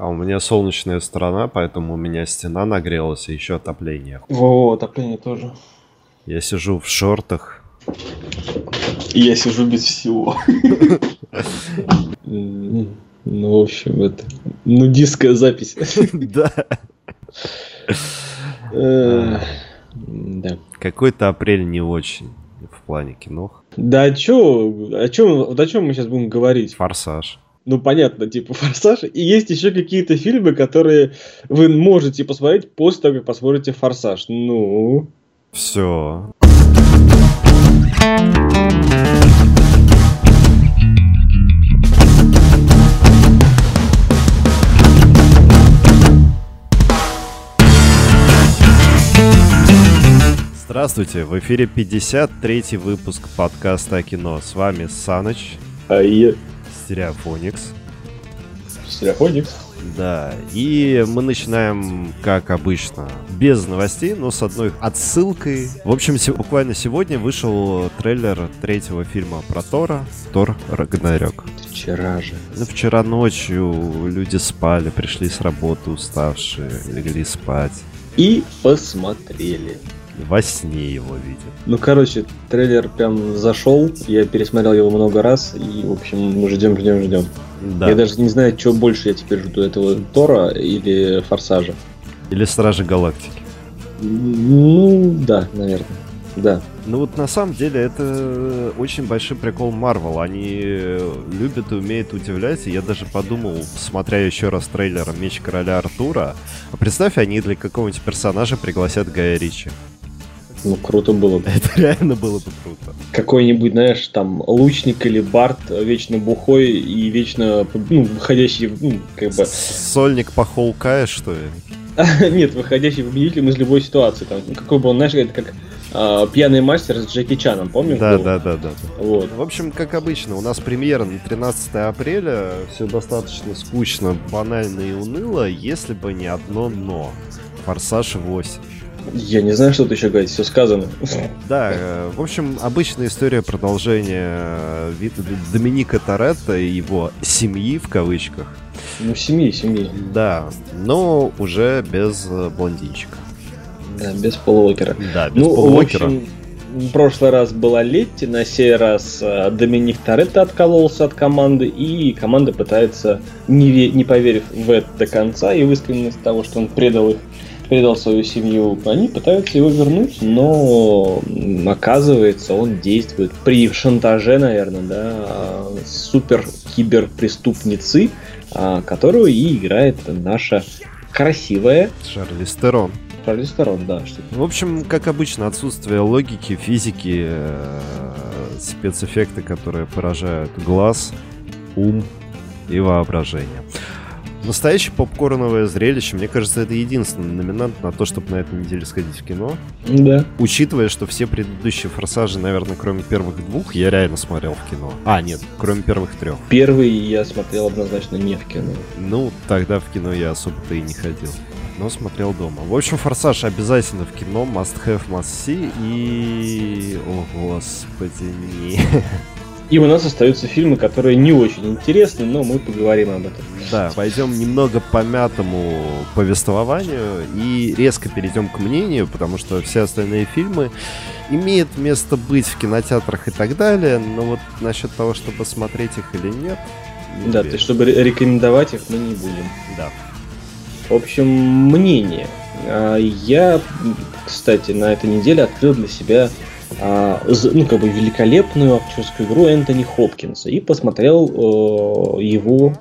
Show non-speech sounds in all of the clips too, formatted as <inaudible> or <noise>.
А у меня солнечная сторона, поэтому у меня стена нагрелась и еще отопление. Во, отопление тоже. Я сижу в шортах. Я сижу без всего. Ну, в общем, это нудистская запись. Да. Да. Какой-то апрель не очень в плане кино. Да о чем, о чем, о чем мы сейчас будем говорить? Форсаж. Ну, понятно, типа <laughs> «Форсаж». И есть еще какие-то фильмы, которые вы можете посмотреть после того, как посмотрите «Форсаж». Ну... Все. Здравствуйте, в эфире 53 выпуск подкаста о кино. С вами Саныч. А я... Стереофоникс. Стереофоникс. Да, и мы начинаем, как обычно, без новостей, но с одной отсылкой. В общем, се- буквально сегодня вышел трейлер третьего фильма про Тора, Тор Рагнарёк. Вчера же. Ну, вчера ночью люди спали, пришли с работы уставшие, легли спать. И посмотрели. Во сне его видят. Ну, короче, трейлер прям зашел, я пересмотрел его много раз, и, в общем, мы ждем, ждем, ждем. Да. Я даже не знаю, что больше я теперь жду, этого Тора или Форсажа. Или Стражи Галактики. Ну, да, наверное. Да. Ну вот на самом деле это очень большой прикол Марвел. Они любят и умеют удивлять. И я даже подумал, смотря еще раз трейлер Меч Короля Артура, а представь, они для какого-нибудь персонажа пригласят Гая Ричи. Ну, круто было бы. Это реально было бы круто. Какой-нибудь, знаешь, там, лучник или бард, вечно бухой и вечно, ну, выходящий, ну, как бы... Сольник по Хоукае, что ли? <laughs> Нет, выходящий победителем из любой ситуации. Там, какой бы он, знаешь, это как а, пьяный мастер с Джеки Чаном, помнишь? Да, был? да, да, да. Вот. В общем, как обычно, у нас премьера на 13 апреля. Все достаточно скучно, банально и уныло, если бы не одно но. Форсаж 8. Я не знаю, что тут еще говорить, все сказано. Да, э, в общем, обычная история продолжения э, Доминика Торетто и его «семьи» в кавычках. Ну, семьи, семьи. Да, но уже без э, блондинчика. Да, без полуокера. Да, без Ну, в полуокера. общем, в прошлый раз была Летти, на сей раз Доминик Торетто откололся от команды, и команда пытается, не, ве- не поверив в это до конца, и в искренность того, что он предал их, предал свою семью, они пытаются его вернуть, но оказывается, он действует при шантаже, наверное, да, супер-киберпреступницы, а, которую и играет наша красивая Шарли Стерон. Шарлиз Сторон, да, что В общем, как обычно, отсутствие логики, физики, э, спецэффекты, которые поражают глаз, ум и воображение. Настоящее попкорновое зрелище, мне кажется, это единственный номинант на то, чтобы на этой неделе сходить в кино. Да. Учитывая, что все предыдущие форсажи, наверное, кроме первых двух, я реально смотрел в кино. А, нет, кроме первых трех. Первый я смотрел однозначно не в кино. Ну, тогда в кино я особо-то и не ходил. Но смотрел дома. В общем, «Форсаж» обязательно в кино, must have, must see. И... О, господи, не. <laughs> И у нас остаются фильмы, которые не очень интересны, но мы поговорим об этом. Да, пойдем немного по мятому повествованию и резко перейдем к мнению, потому что все остальные фильмы имеют место быть в кинотеатрах и так далее, но вот насчет того, чтобы смотреть их или нет... не Да, уверен. то есть, чтобы ре- рекомендовать их, мы не будем. Да. В общем, мнение. А, Я, кстати, на этой неделе открыл для себя ну, как бы великолепную актерскую игру Энтони Хопкинса и посмотрел э, его,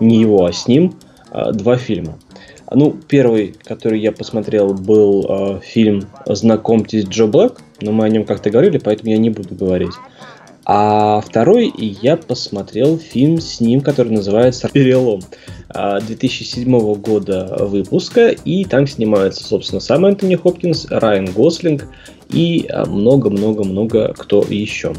не его, а с ним, а, два фильма. А, Ну, первый, который я посмотрел, был э, фильм «Знакомьтесь, Джо Блэк», но мы о нем как-то говорили, поэтому я не буду говорить. А второй я посмотрел фильм с ним, который называется «Перелом» а, 2007 года выпуска, и там снимается, собственно, сам Энтони Хопкинс, Райан Гослинг и а, много-много-много кто еще.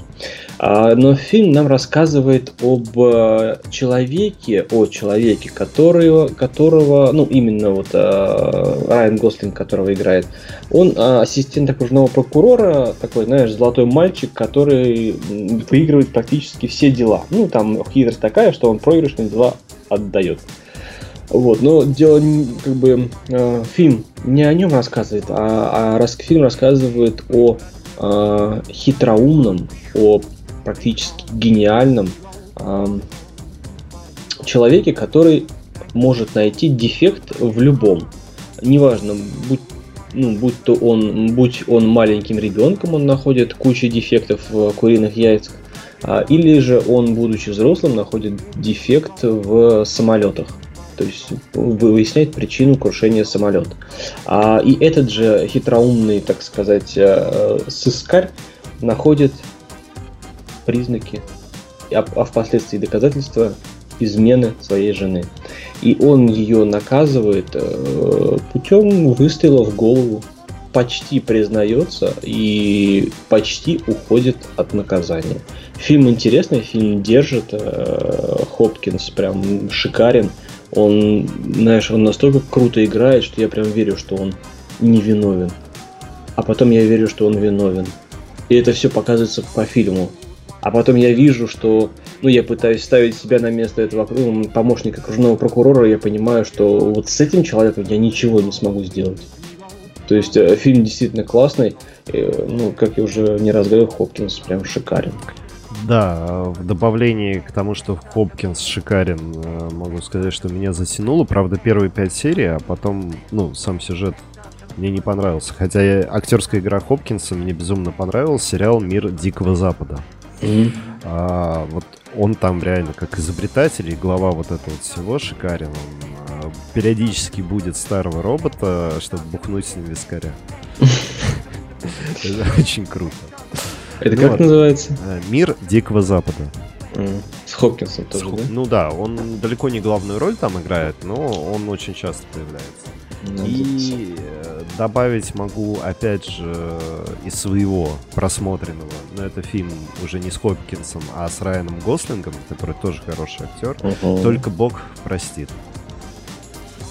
А, Но фильм нам рассказывает об э, человеке, о человеке, которого, которого ну, именно вот Райан Гослинг, которого играет, он а, ассистент окружного прокурора, такой, знаешь, золотой мальчик, который выигрывает практически все дела. Ну, там хитрость такая, что он проигрышные дела отдает. Вот, но дело как бы э, фильм не о нем рассказывает, а, а рас, фильм рассказывает о э, хитроумном, о практически гениальном э, человеке, который может найти дефект в любом. Неважно, будь, ну, будь то он, будь он маленьким ребенком, он находит кучу дефектов в куриных яйцах, а, или же он, будучи взрослым, находит дефект в самолетах то есть выяснять причину крушения самолета. А, и этот же хитроумный, так сказать, э, сыскарь находит признаки, а, а впоследствии доказательства измены своей жены. И он ее наказывает э, путем выстрела в голову. Почти признается и почти уходит от наказания. Фильм интересный, фильм держит. Э, Хопкинс прям шикарен. Он, знаешь, он настолько круто играет, что я прям верю, что он не виновен. А потом я верю, что он виновен. И это все показывается по фильму. А потом я вижу, что ну, я пытаюсь ставить себя на место этого ну, помощника окружного прокурора, я понимаю, что вот с этим человеком я ничего не смогу сделать. То есть э, фильм действительно классный. Ну, как я уже не раз говорил, Хопкинс прям шикарен. Да, в добавлении к тому, что Хопкинс шикарен, э, могу сказать, что меня затянуло. Правда, первые пять серий, а потом, ну, сам сюжет мне не понравился. Хотя актерская игра Хопкинса мне безумно понравилась. Сериал «Мир Дикого Запада». Mm-hmm. А, вот он там реально как изобретатель и глава вот этого всего шикарен. Он а, периодически будет старого робота, чтобы бухнуть с ним вискаря. <laughs> Это очень круто. Это ну, как вот, называется? Э, Мир Дикого Запада. С Хопкинсом тоже, С, да? Ну да, он далеко не главную роль там играет, но он очень часто появляется. Ну, и э, добавить могу, опять же, из своего просмотренного. Но это фильм уже не с Хопкинсом, а с Райаном Гослингом, который тоже хороший актер. Uh-huh. Только Бог простит.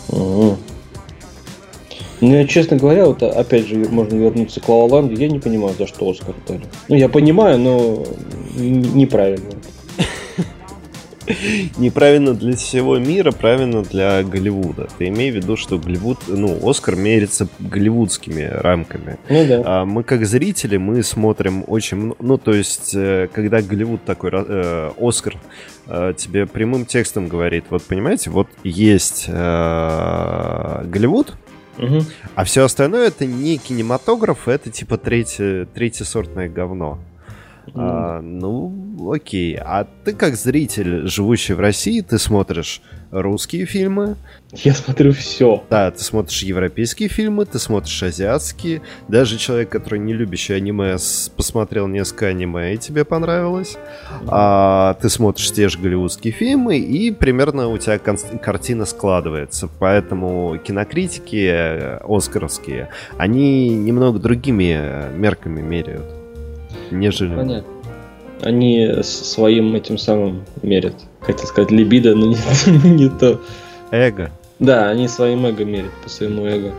Uh-huh. Ну, честно говоря, вот опять же, можно вернуться к Лаланду, я не понимаю, за что Оскар дали. Ну, я понимаю, но неправильно. <laughs> Неправильно для всего мира, правильно для Голливуда. Ты имей в виду, что Голливуд, ну, Оскар мерится голливудскими рамками. Ну да. А мы как зрители, мы смотрим очень, ну, то есть, э, когда Голливуд такой, э, Оскар э, тебе прямым текстом говорит, вот понимаете, вот есть э, Голливуд, Угу. А все остальное это не кинематограф, это типа третье, сортное говно. Mm. А, ну, окей. А ты как зритель, живущий в России, ты смотришь русские фильмы. Я смотрю все. Да, ты смотришь европейские фильмы, ты смотришь азиатские. Даже человек, который не любящий аниме, посмотрел несколько аниме и тебе понравилось. А, ты смотришь те же голливудские фильмы, и примерно у тебя картина складывается. Поэтому кинокритики э, оскаровские, они немного другими э, мерками меряют, нежели... Понятно они своим этим самым мерят. Хотел сказать либидо, но <laughs> не, не то. Эго. Да, они своим эго мерят, по своему эго.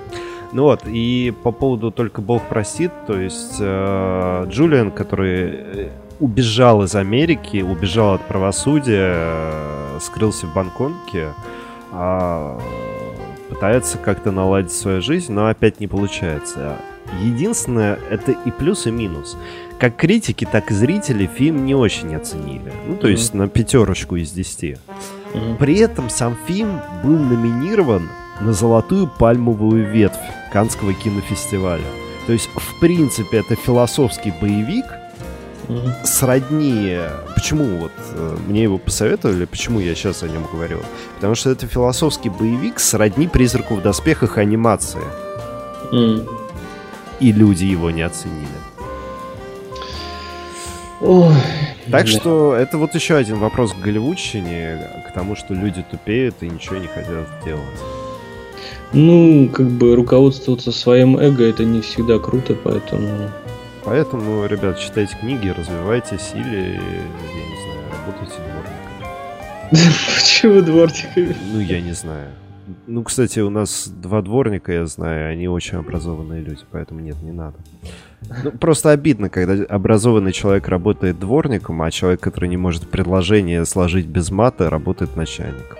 Ну вот, и по поводу «Только Бог простит», то есть э, Джулиан, который э, убежал из Америки, убежал от правосудия, э, скрылся в Бангкоке, э, пытается как-то наладить свою жизнь, но опять не получается. Единственное, это и плюс, и минус как критики, так и зрители фильм не очень оценили. Ну, то mm-hmm. есть на пятерочку из десяти. Mm-hmm. При этом сам фильм был номинирован на золотую пальмовую ветвь Канского кинофестиваля. То есть, в принципе, это философский боевик, mm-hmm. сродни... Почему вот э, мне его посоветовали, почему я сейчас о нем говорю? Потому что это философский боевик сродни «Призраку в доспехах» анимации. Mm. И люди его не оценили. Ой, так да. что это вот еще один вопрос к голливудщине, к тому, что люди тупеют и ничего не хотят делать. Ну, как бы руководствоваться своим эго это не всегда круто, поэтому... Поэтому, ребят, читайте книги, развивайтесь или, я не знаю, работайте дворниками. <laughs> Почему дворниками? Ну, я не знаю. Ну, кстати, у нас два дворника, я знаю, они очень образованные люди, поэтому нет, не надо. Ну, просто обидно, когда образованный человек работает дворником, а человек, который не может предложение сложить без мата, работает начальником.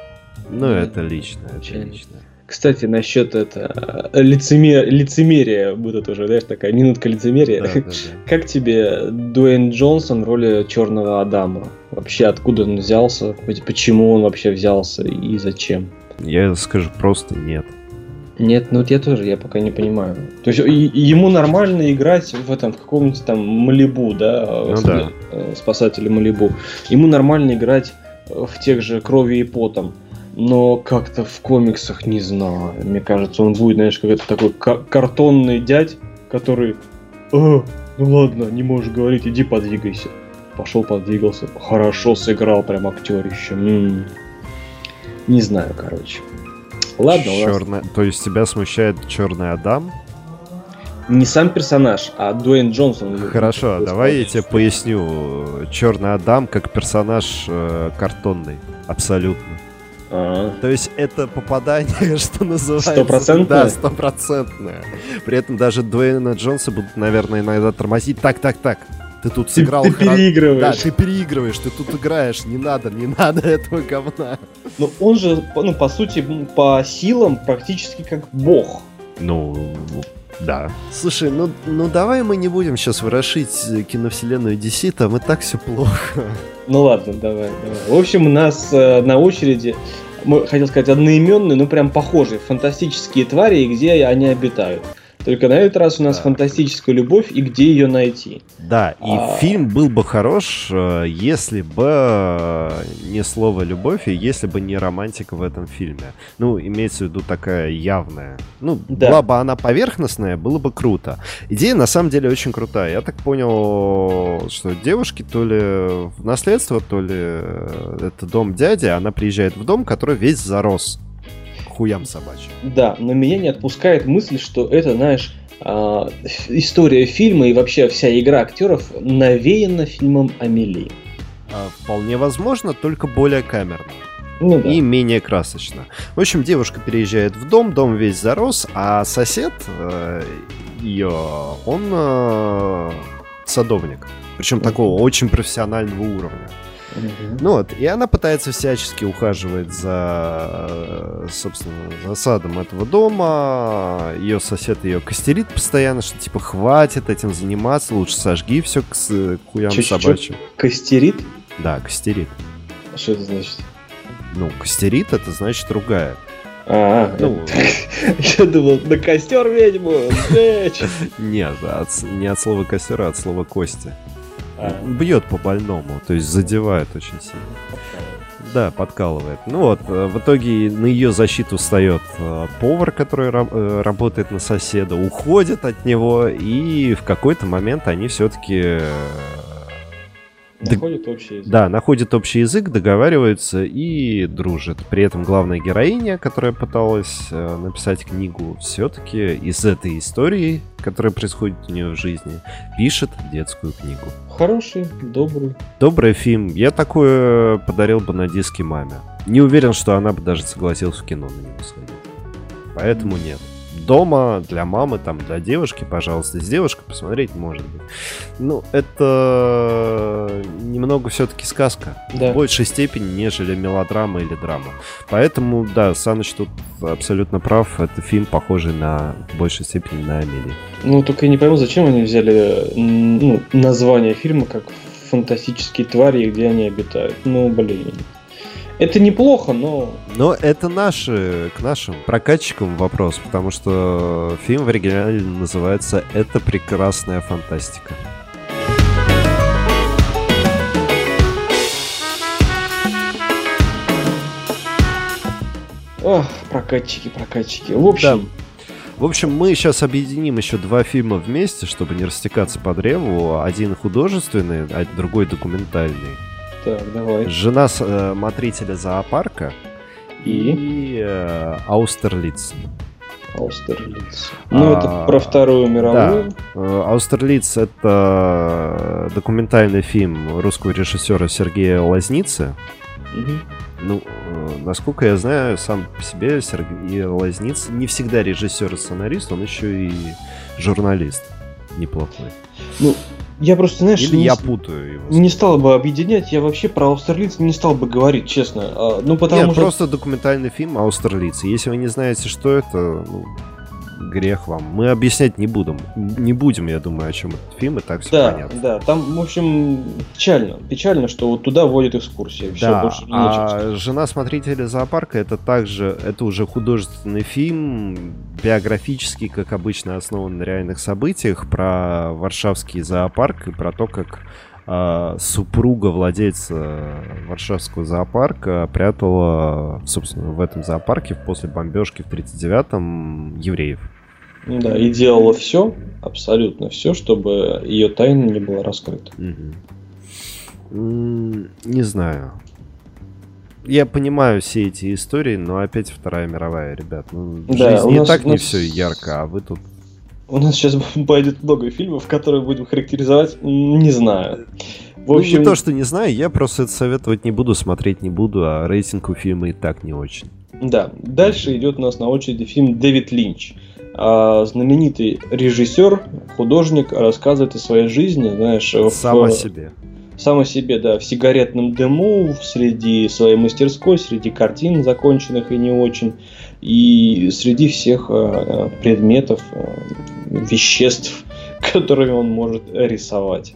Ну, это лично, это лично. Кстати, насчет это лицемер... лицемерия, будет уже, знаешь, такая минутка лицемерия. Да, да, да. <laughs> Как тебе Дуэйн Джонсон в роли Черного Адама? Вообще, откуда он взялся? Почему он вообще взялся и зачем? Я скажу просто нет. Нет, ну вот я тоже, я пока не понимаю. То есть и- и ему нормально играть в этом, в каком-нибудь там Малибу, да, Ну да. э, спасатели Малибу. Ему нормально играть э, в тех же Крови и Потом. Но как-то в комиксах не знаю. Мне кажется, он будет, знаешь, какой-то такой ка- картонный дядь, который... «А, ну ладно, не можешь говорить, иди подвигайся. Пошел, подвигался. Хорошо сыграл прям актерище. М. Не знаю, короче. Ладно, нас Чёрная- То есть тебя смущает черный Адам? Не сам персонаж, а Дуэйн Джонсон. Хорошо, давай я тебе поясню. Черный Адам как персонаж э, картонный. Абсолютно. А, То есть это попадание, <laughs> что называется. Стопроцентное? Да, стопроцентное. При этом даже Дуэйна Джонса будут, наверное, иногда тормозить. Так, так, так. Ты тут Ты, сыграл ты Да, переигрываешь. ты переигрываешь, ты тут играешь. Не надо, не надо этого говна. Но он же, ну, по сути, по силам практически как бог. Ну, да. Слушай, ну, ну давай мы не будем сейчас ворошить киновселенную DC, там и так все плохо. Ну ладно, давай, давай. В общем, у нас э, на очереди, мы, хотел сказать, одноименные, но прям похожие фантастические твари, и где они обитают. Только на этот раз у нас Да. фантастическая любовь, и где ее найти. Да, и А. фильм был бы хорош, э, если бы э, не слово любовь, и если бы не романтика в этом фильме. Ну, имеется в виду такая явная. Ну, Да. была бы она поверхностная, было бы круто. Идея на самом деле очень крутая. Я так понял, что девушки то ли в наследство, то ли э, это дом дяди, она приезжает в дом, который весь зарос. Хуям собачьим. Да, но меня не отпускает мысль, что это, знаешь, а, история фильма и вообще вся игра актеров навеяна фильмом Амели. А, Вполне возможно, только более камерно. Ну да. и менее красочно. В общем, девушка переезжает в дом, дом весь зарос, а сосед ее, он э, садовник. Причем такого очень профессионального уровня. Мгм. Ну вот, и она пытается всячески ухаживать за, э, собственно, за садом этого дома. Ее сосед ее костерит постоянно, что типа хватит этим заниматься, лучше сожги все к, с- к хуям чё- собачьим. Костерит? Да, костерит. Что это значит? Ну, костерит это значит ругает. А, Ну, <laughs> я думал, на костер ведьму. <laughs> Нет, от не от слова костера, а от слова кости. А, Бьет по больному, то есть задевает очень сильно. Да, подкалывает. Ну вот, э, в итоге на ее защиту встает э, повар, который ра- э, работает на соседа, уходит от него, и в какой-то момент они все-таки Находит общий язык. да, находят общий язык, договариваются и дружат. При этом главная героиня, которая пыталась э, написать книгу, все-таки из этой истории, которая происходит у нее в жизни, пишет детскую книгу. Хороший, добрый. Добрый фильм. Я такое подарил бы на диске маме. Не уверен, что она бы даже согласилась в кино на него сходить. Поэтому нет. Дома для мамы, там, для девушки, пожалуйста, с девушкой посмотреть может быть. Ну, это немного все-таки сказка. Да. В большей степени, нежели мелодрама или драма. Поэтому, да, Саныч тут абсолютно прав. Это фильм, похожий на, в большей степени на Амелии. Ну, только я не пойму, зачем они взяли ну, название фильма как «Фантастические твари и где они обитают». Ну, блин. Это неплохо, но... Но это наши, к нашим прокатчикам вопрос, потому что фильм в оригинале называется «Это прекрасная фантастика». Ох, прокатчики, прокатчики. В общем, В общем, мы сейчас объединим еще два фильма вместе, чтобы не растекаться по древу. Один художественный, а другой документальный. Так, давай. «Жена смотрителя зоопарка» И? и э, «Аустерлиц». Аустерлиц. Ну, А, это про Вторую мировую. Э, «Аустерлиц» — это документальный фильм русского режиссера Сергея Лазницы. Мгм. Ну, э, насколько я знаю, сам по себе Сергей Лазниц не всегда режиссер и сценарист, он еще и журналист неплохой. Ну, Я просто, знаешь, Или не, я путаю его. не стал бы объединять, я вообще про Аустерлиц не стал бы говорить, честно. А, ну, потому Нет, что... просто документальный фильм Аустерлиц. Если вы не знаете, что это, ну, грех вам. Мы объяснять не будем. Не будем, я думаю, о чем этот фильм, и так все Да, понятно. да, там, в общем, печально. Печально, что вот туда водит экскурсия. Все, Да, больше а «Жена смотрителя зоопарка» это также, это уже художественный фильм, биографический, как обычно, основан на реальных событиях, про Варшавский зоопарк и про то, как супруга владельца Варшавского зоопарка прятала, собственно, в этом зоопарке после бомбежки в 39-м евреев. Да, и делала все, абсолютно все, чтобы ее тайна не была раскрыта. М, Не знаю. Я понимаю все эти истории, но опять Вторая мировая, ребят. Ну, Да, жизнь у не нас- так у не нас- все ярко, а вы тут... У нас сейчас <laughs> пойдет много фильмов, которые будем характеризовать, не знаю. В Ну, общем, не то, что не знаю, я просто это советовать не буду, смотреть не буду, а рейтинг у фильма и так не очень. да. Дальше идет у нас на очереди фильм Дэвид Линч. А, знаменитый режиссер, художник рассказывает о своей жизни, знаешь, в- Сам о себе. сам о себе, да, в сигаретном дыму, среди своей мастерской, среди картин законченных и не очень, и среди всех э, предметов, э, веществ, <laughs> которыми он может рисовать.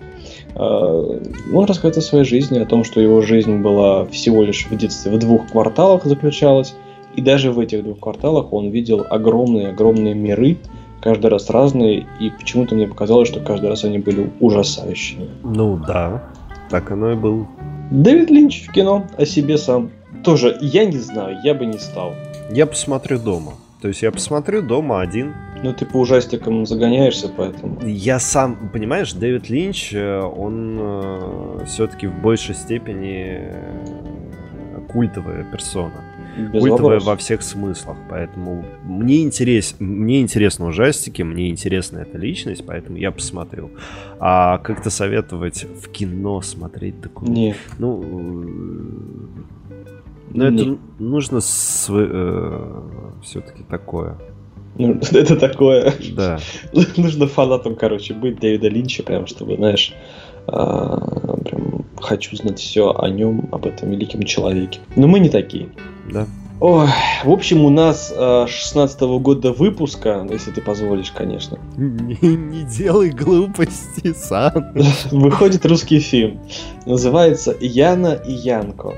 Э, Он рассказывает о своей жизни, о том, что его жизнь была всего лишь в детстве в двух кварталах заключалась, и даже в этих двух кварталах он видел огромные-огромные миры, каждый раз разные, и почему-то мне показалось, что каждый раз они были ужасающими. Ну да, так оно и было. Дэвид Линч в кино о себе сам. Тоже, я не знаю, я бы не стал. Я посмотрю дома. То есть я посмотрю дома один. Ну, ты по ужастикам загоняешься, поэтому. Я сам, понимаешь, Дэвид Линч, э, он все-таки в большей степени э, культовая персона. Без культовая вопросов. во всех смыслах, поэтому мне интерес, мне интересны ужастики, мне интересна эта личность, поэтому я посмотрю. А как-то советовать в кино смотреть такую, Не, ну, э, ну это Не. нужно все-таки такое, ну, <laughs> это такое. да. <laughs> Нужно фанатом, короче, быть Дэвида Линча, прям, чтобы, знаешь, а, прям хочу знать все о нем, об этом великом человеке. Но мы не такие. Да. Ой, в общем, у нас 16 года выпуска, если ты позволишь, конечно, <laughs> Не, не делай глупости, сам. выходит русский фильм. Называется «Яна и Янко».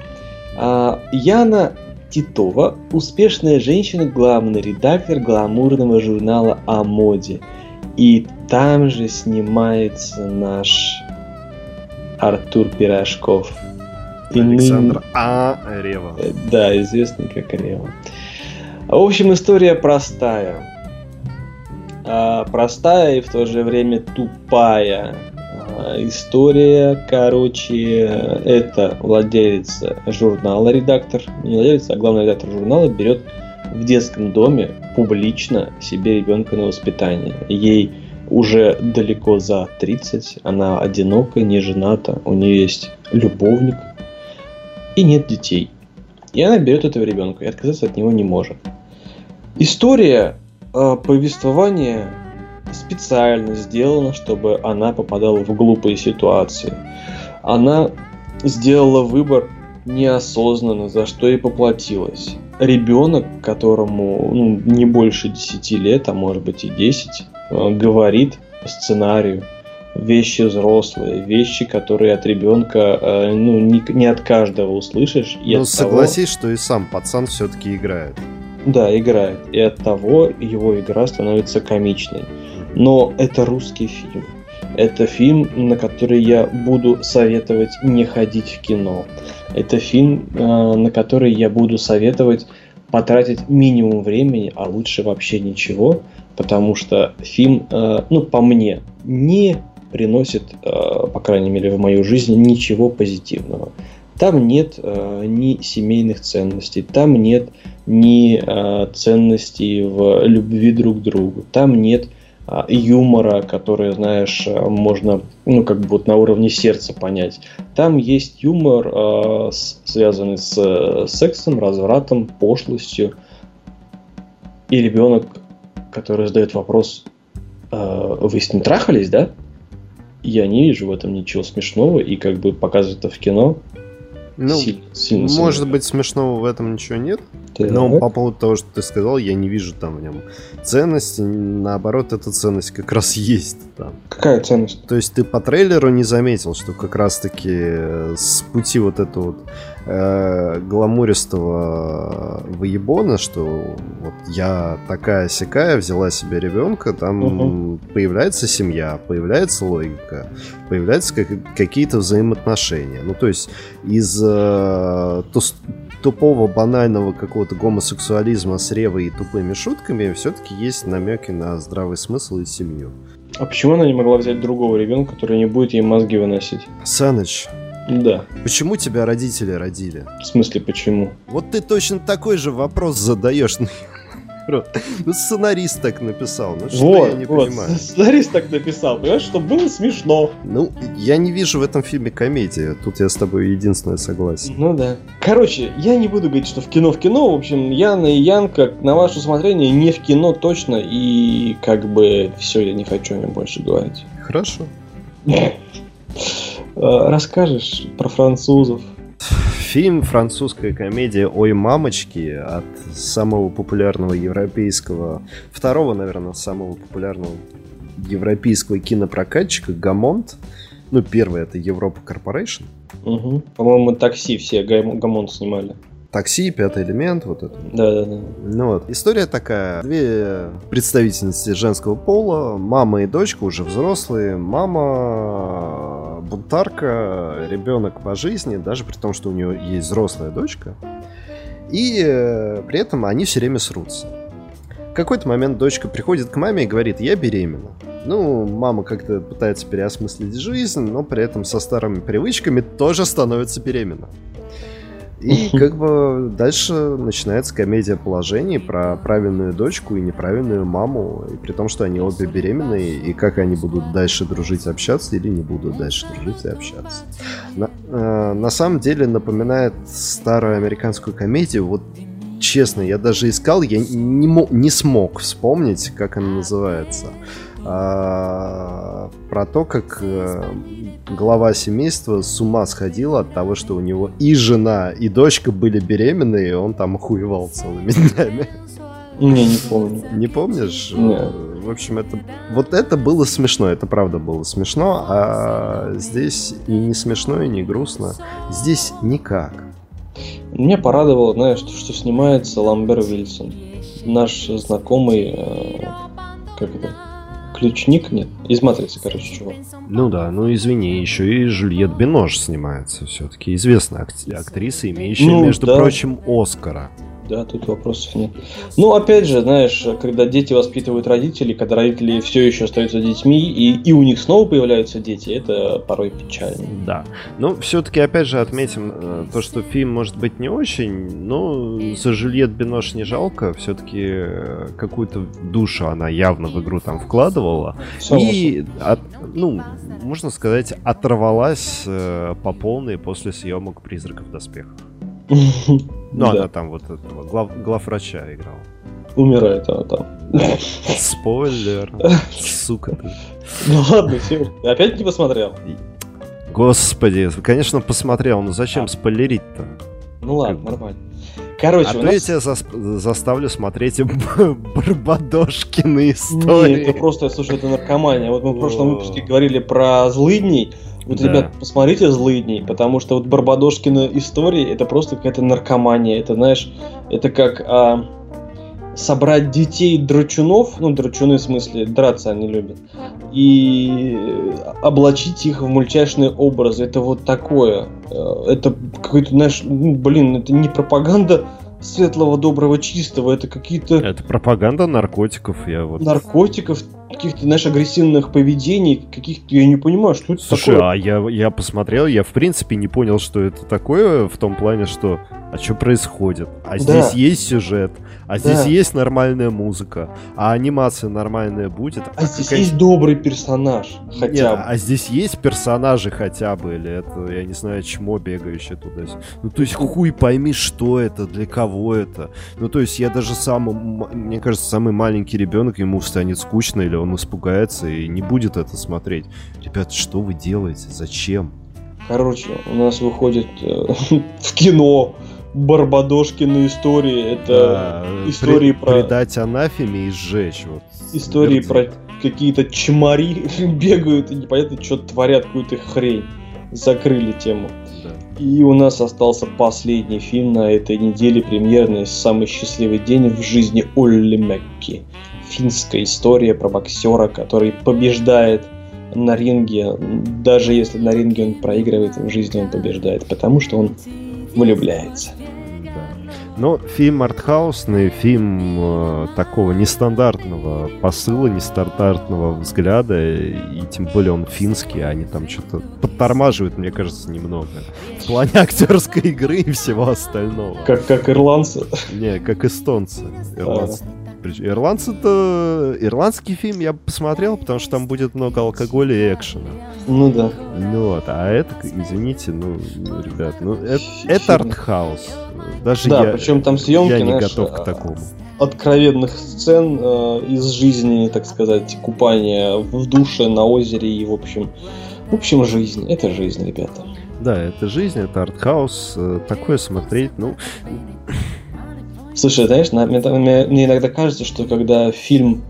А, Яна Титова – успешная женщина, главный редактор гламурного журнала о моде. И там же снимается наш Артур Пирожков. И ныне- Александр А. Рева. Э, Да, известный как Рева. В общем, история простая. А, простая и в то же время тупая. История, короче, это владелец журнала, редактор, не владелец, а главный редактор журнала берет в детском доме публично себе ребенка на воспитание. Ей уже далеко за 30, она одинокая, не жената, у нее есть любовник и нет детей. И она берет этого ребенка и отказаться от него не может. История э, повествования специально сделана, чтобы она попадала в глупые ситуации. Она сделала выбор неосознанно, за что и поплатилась. Ребенок, которому ну, не больше 10 лет, а может быть и 10, э, говорит по сценарию вещи взрослые, вещи, которые от ребенка э, ну, не, не от каждого услышишь. И Ну, от того- согласись, что и сам пацан все-таки играет. да, играет. И от того его игра становится комичной. Но это русский фильм. Это фильм, на который я буду советовать не ходить в кино. Это фильм, э, на который я буду советовать потратить минимум времени, а лучше вообще ничего, потому что фильм, э, ну, по мне, не приносит, э, по крайней мере, в мою жизнь ничего позитивного. Там нет ни семейных ценностей, там нет ни ценностей в любви друг к другу, там нет юмора, который, знаешь, э, можно, ну, как бы вот на уровне сердца понять. Там есть юмор, с- связанный с э, сексом, развратом, пошлостью. И ребенок, который задает вопрос, э, вы с ним трахались, да? я не вижу в этом ничего смешного, и как бы показывать это в кино ну, сильно, сильно может сильно. быть, смешного в этом ничего нет. Да. Но по поводу того, что ты сказал, я не вижу там в нем ценности. Наоборот, эта ценность как раз есть там. Какая ценность? То есть ты по трейлеру не заметил, что как раз-таки с пути вот этого вот э, гламуристого выебона, что вот я такая сякая, взяла себе ребенка, там угу. появляется семья, появляется логика, появляются как, какие-то взаимоотношения. Ну, то есть из э, тупого, банального какого-то гомосексуализма с ревой и тупыми шутками все-таки есть намеки на здравый смысл и семью. А почему она не могла взять другого ребенка, который не будет ей мозги выносить? Саныч, да. Почему тебя родители родили? В смысле, почему? Вот ты точно такой же вопрос задаешь. Ну, сценарист так написал. Ну, что вот, я не вот, понимаю. <laughs> Сценарист так написал, понимаешь, что было смешно. Ну, я не вижу в этом фильме комедии. Тут я с тобой единственное согласен. Ну да. Короче, я не буду говорить, что в кино в кино. В общем, Яна и Ян, как на ваше усмотрение, не в кино точно. И как бы все, я не хочу о нем больше говорить. Хорошо. <laughs> Э, расскажешь про французов? Фильм французская комедия «Ой, мамочки» от самого популярного европейского, второго, наверное, самого популярного европейского кинопрокатчика «Gaumont». Ну, первый это Europa Corporation. Угу. По-моему, такси все Gaumont снимали. Такси, пятый элемент, вот это. Да, да, да. Ну вот. История такая. Две представительницы женского пола, мама и дочка уже взрослые. Мама бунтарка, ребенок по жизни, даже при том, что у нее есть взрослая дочка. И э, при этом они все время срутся. В какой-то момент дочка приходит к маме и говорит, я беременна. Ну, мама как-то пытается переосмыслить жизнь, но при этом со старыми привычками тоже становится беременна. И <laughs> как бы дальше начинается комедия положений про правильную дочку и неправильную маму, и при том, что они обе беременные, и как они будут дальше дружить, общаться или не будут дальше дружить и общаться. На, э, на самом деле напоминает старую американскую комедию, вот честно, я даже искал, я не, мог, не смог вспомнить, как она называется. А, про то, как э, глава семейства с ума сходил от того, что у него и жена, и дочка были беременны, и он там охуевал целыми <laughs> днями. Не, не помню. Не помнишь? Нет. В общем, это вот это было смешно, это правда было смешно, а здесь и не смешно, и не грустно. Здесь никак. Меня порадовало, знаешь, что, что снимается Ламбер Вильсон. Наш знакомый, э, как это, Ключник? Нет. Из Матрицы, короче, чувак. Ну да, ну извини, еще и Жюльет Бинош снимается все-таки. Известная актриса, имеющая, ну, между да. прочим, Оскара да, тут вопросов нет. Ну, опять же, знаешь, когда дети воспитывают родителей, когда родители все еще остаются детьми, и, и у них снова появляются дети, это порой печально. Да. Но все-таки, опять же, отметим э, то, что фильм может быть не очень, но за Жюльет Бинош не жалко, все-таки э, какую-то душу она явно в игру там вкладывала. Само и, от, ну, можно сказать, оторвалась э, по полной после съемок «Призраков в доспехах». <laughs> Ну, да. она там вот этого глав, главврача играла. Умирает она там. Спойлер. Сука ты. <laughs> Ну ладно, все. Опять не посмотрел? Господи, конечно, посмотрел, но зачем а. спойлерить-то? Ну ладно, как... нормально. Короче, а то нас... я тебя за... заставлю смотреть Барбадошкины истории. Нет, это просто, слушай, это наркомания. Вот мы в прошлом выпуске говорили про злыдней. Вот, да. ребят, посмотрите «Злыдней», потому что вот Барбадошкина история это просто какая-то наркомания. Это, знаешь, это как а, собрать детей драчунов, ну, драчуны в смысле, драться они любят, и облачить их в мультяшные образы. Это вот такое. Э, это какой-то, знаешь, ну, блин, это не пропаганда светлого, доброго, чистого. Это какие-то... Это пропаганда наркотиков, я вот... Наркотиков, каких-то, знаешь, агрессивных поведений, каких-то... Я не понимаю, что это Слушай, такое. а я, я посмотрел, я в принципе не понял, что это такое, в том плане, что а что происходит? А здесь Да. есть сюжет, а здесь Да. есть нормальная музыка, а анимация нормальная будет. А здесь какая- есть добрый персонаж, Нет, хотя бы. а здесь есть персонажи хотя бы, или это, я не знаю, чмо бегающее туда Ну, то есть хуй пойми, что это, для кого это. Ну, то есть я даже сам, мне кажется, самый маленький ребенок, ему станет скучно, или он испугается и не будет это смотреть. Ребята, что вы делаете? Зачем? Короче, у нас выходит э, <laughs> в кино Барбадошкины истории. Это Да, истории пред- про- Предать анафеме и сжечь. Вот. истории Смерть. про какие-то чмари <laughs> бегают и непонятно, что творят, какую-то хрень. Закрыли тему. И у нас остался последний фильм на этой неделе, премьерный «Самый счастливый день в жизни Олли Мэкки». Финская история про боксера, который побеждает на ринге, даже если на ринге он проигрывает, в жизни он побеждает, потому что он влюбляется. Но фильм артхаусный, фильм э, такого нестандартного посыла, нестандартного взгляда, и тем более он финский, они там что-то подтормаживают, мне кажется, немного. В плане <laughs> актерской игры и всего остального. Как, как ирландцы. Не, как эстонцы. Ирландцы. Ирландцы-то... Ирландский фильм я посмотрел, потому что там будет много алкоголя и экшена. Ну да. Ну вот, а это, извините, ну, ребят, ну, это, Фи- это фильм. артхаус. Даже Да, я, причем там съемки, я не знаешь, готов к а, такому. откровенных сцен э, из жизни, так сказать, купания в душе, на озере и, в общем, в общем, жизнь. Это жизнь, ребята. Да, это жизнь, это артхаус. э, Такое смотреть, ну, Слушай, знаешь, на- мне, мне- иногда кажется, что когда фильм,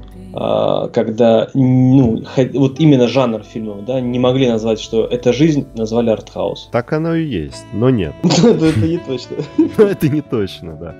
когда, ну, вот именно жанр фильмов, да, не могли назвать, что это жизнь, назвали артхаус. <laughs> так оно и есть, но нет. <laughs> Это не точно. Но <laughs> это не точно, да.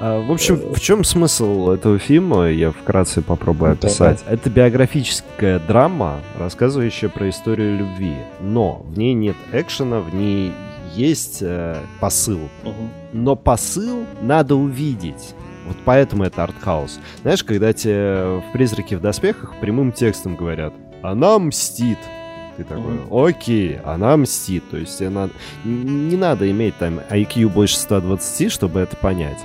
А, В общем, в чем смысл этого фильма, я вкратце попробую Да, описать. Это биографическая драма, рассказывающая про историю любви. Но в ней нет экшена, в ней есть э, посыл. Мгм. но посыл надо увидеть. Вот поэтому это артхаус. Знаешь, когда тебе в «Призраке в доспехах» прямым текстом говорят «Она мстит». Ты такой, окей, она мстит. То есть тебе надо... не надо иметь там IQ больше 120, чтобы это понять.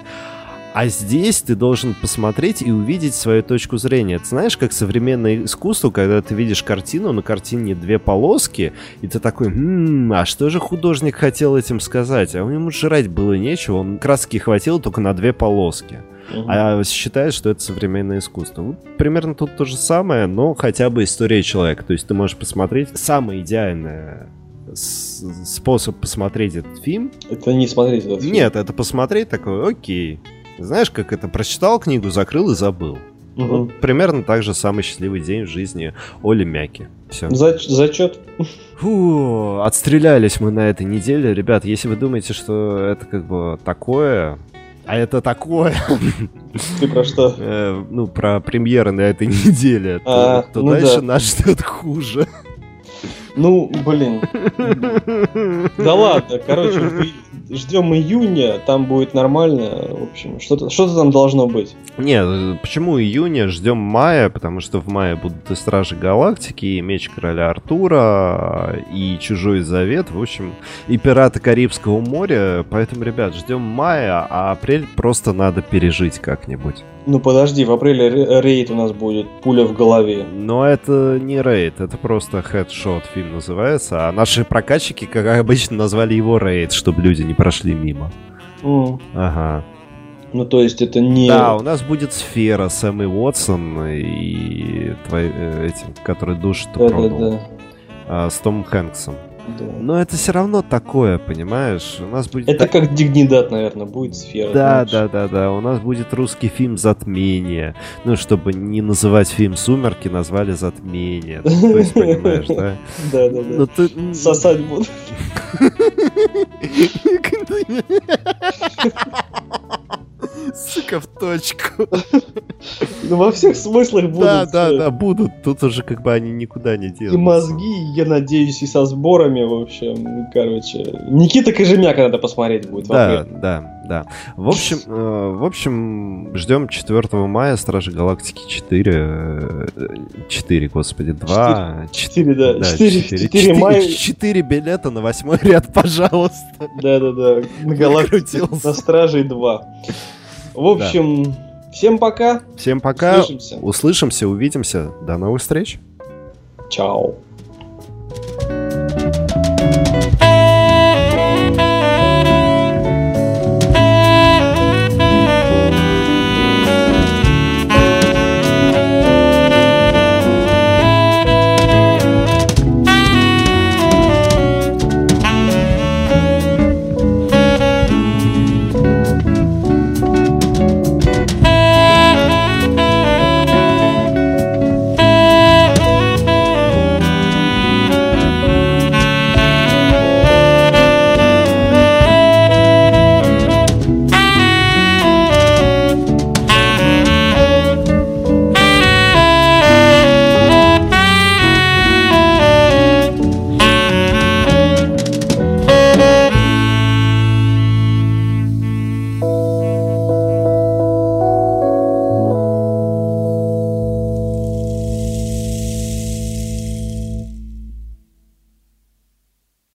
А здесь ты должен посмотреть и увидеть свою точку зрения. Ты знаешь, как современное искусство, когда ты видишь картину, на картине две полоски, и ты такой, «М, а что же художник хотел этим сказать? А ему жрать было нечего, он краски хватило только на две полоски. Мгм. А считает, что это современное искусство. Вот примерно тут то же самое, но хотя бы история человека. То есть ты можешь посмотреть самый идеальный способ посмотреть этот фильм. Это не смотреть этот фильм. Нет, это посмотреть такой, окей. Знаешь, как это? Прочитал книгу, закрыл и забыл. Мгм. Вот примерно так же самый счастливый день в жизни Оли Мяки. Все. Зач- зачет. Фу, отстрелялись мы на этой неделе. Ребят, если вы думаете, что это как бы такое, а это такое, Ты про что? э, ну, про премьеры на этой неделе, то, А, то ну дальше да. нас ждет хуже. Ну, блин. Да ладно, короче, ждем июня, там будет нормально. В общем, что-то что там должно быть. Не, э, почему июня? Ждем мая, потому что в мае будут и Стражи Галактики, и Меч Короля Артура, и Чужой Завет, в общем, и Пираты Карибского моря. Поэтому, ребят, ждем мая, а апрель просто надо пережить как-нибудь. Ну подожди, в апреле ре- рейд у нас будет, пуля в голове. Но это не рейд, это просто хедшот фильм называется. А наши прокатчики, как обычно, назвали его рейд, чтобы люди не прошли мимо. М, Ага. Ну то есть это не... Да, у нас будет сфера с Эммой Уотсон и твои, э, этим, который душ Да, да, продал. да, а, с Томом Хэнксом. Да. Но это все равно такое, понимаешь? У нас будет... Это та- как Дигнидат, наверное, будет сфера. Да, знаешь. да, да, да. У нас будет русский фильм «Затмение». Ну, чтобы не называть фильм «Сумерки», назвали «Затмение». То есть, понимаешь, да? <laughs> Да, да, да. Ну. Сосать буду. <laughs> <laughs> Сука, в точку. Ну во всех смыслах будут. Да, да, э, да, будут. Тут уже как бы они никуда не И делают. мозги, я надеюсь, и со сборами, в общем, короче. Никита Кожемяка надо посмотреть будет Да, да. Да. В общем, э, в общем, ждем 4 мая Стражи Галактики 4. 4, господи, 2. 4, да. 4, 4, 4 мая. 4 билета на восьмой ряд, пожалуйста. Да-да-да. На Галактике. На Стражей 2. В общем, да. всем пока. Всем пока. Услышимся. Услышимся, увидимся. До новых встреч. Чао.